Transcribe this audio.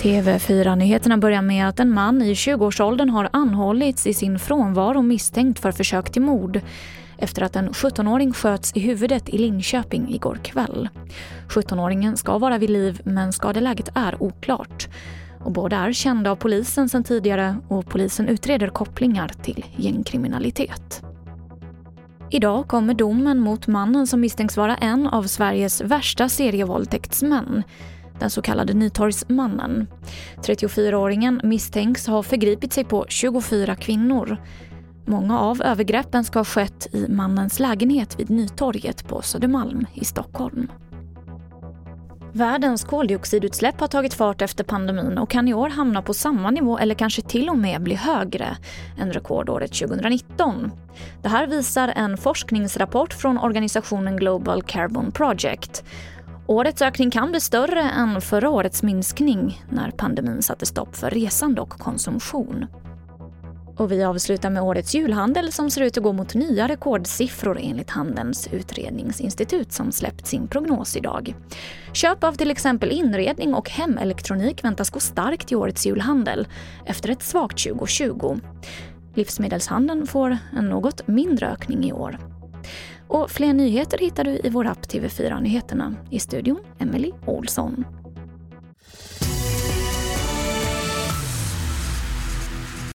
TV4-nyheterna börjar med att en man i 20-årsåldern har anhållits i sin frånvaro misstänkt för försök till mord efter att en 17-åring sköts i huvudet i Linköping igår kväll. 17-åringen ska vara vid liv men skadeläget är oklart. Och båda är kända av polisen sedan tidigare och polisen utreder kopplingar till gängkriminalitet. Idag kommer domen mot mannen som misstänks vara en av Sveriges värsta serievåldtäktsmän den så kallade Nytorgsmannen. 34-åringen misstänks ha förgripit sig på 24 kvinnor. Många av övergreppen ska ha skett i mannens lägenhet vid Nytorget på Södermalm i Stockholm. Världens koldioxidutsläpp har tagit fart efter pandemin och kan i år hamna på samma nivå eller kanske till och med bli högre än rekordåret 2019. Det här visar en forskningsrapport från organisationen Global Carbon Project. Årets ökning kan bli större än förra årets minskning när pandemin satte stopp för resande och konsumtion. Och vi avslutar med årets julhandel som ser ut att gå mot nya rekordsiffror enligt Handelns utredningsinstitut som släppt sin prognos idag. Köp av till exempel inredning och hemelektronik väntas gå starkt i årets julhandel efter ett svagt 2020. Livsmedelshandeln får en något mindre ökning i år. Och fler nyheter hittar du i vår app TV4 Nyheterna. I studion, Emily Olsson.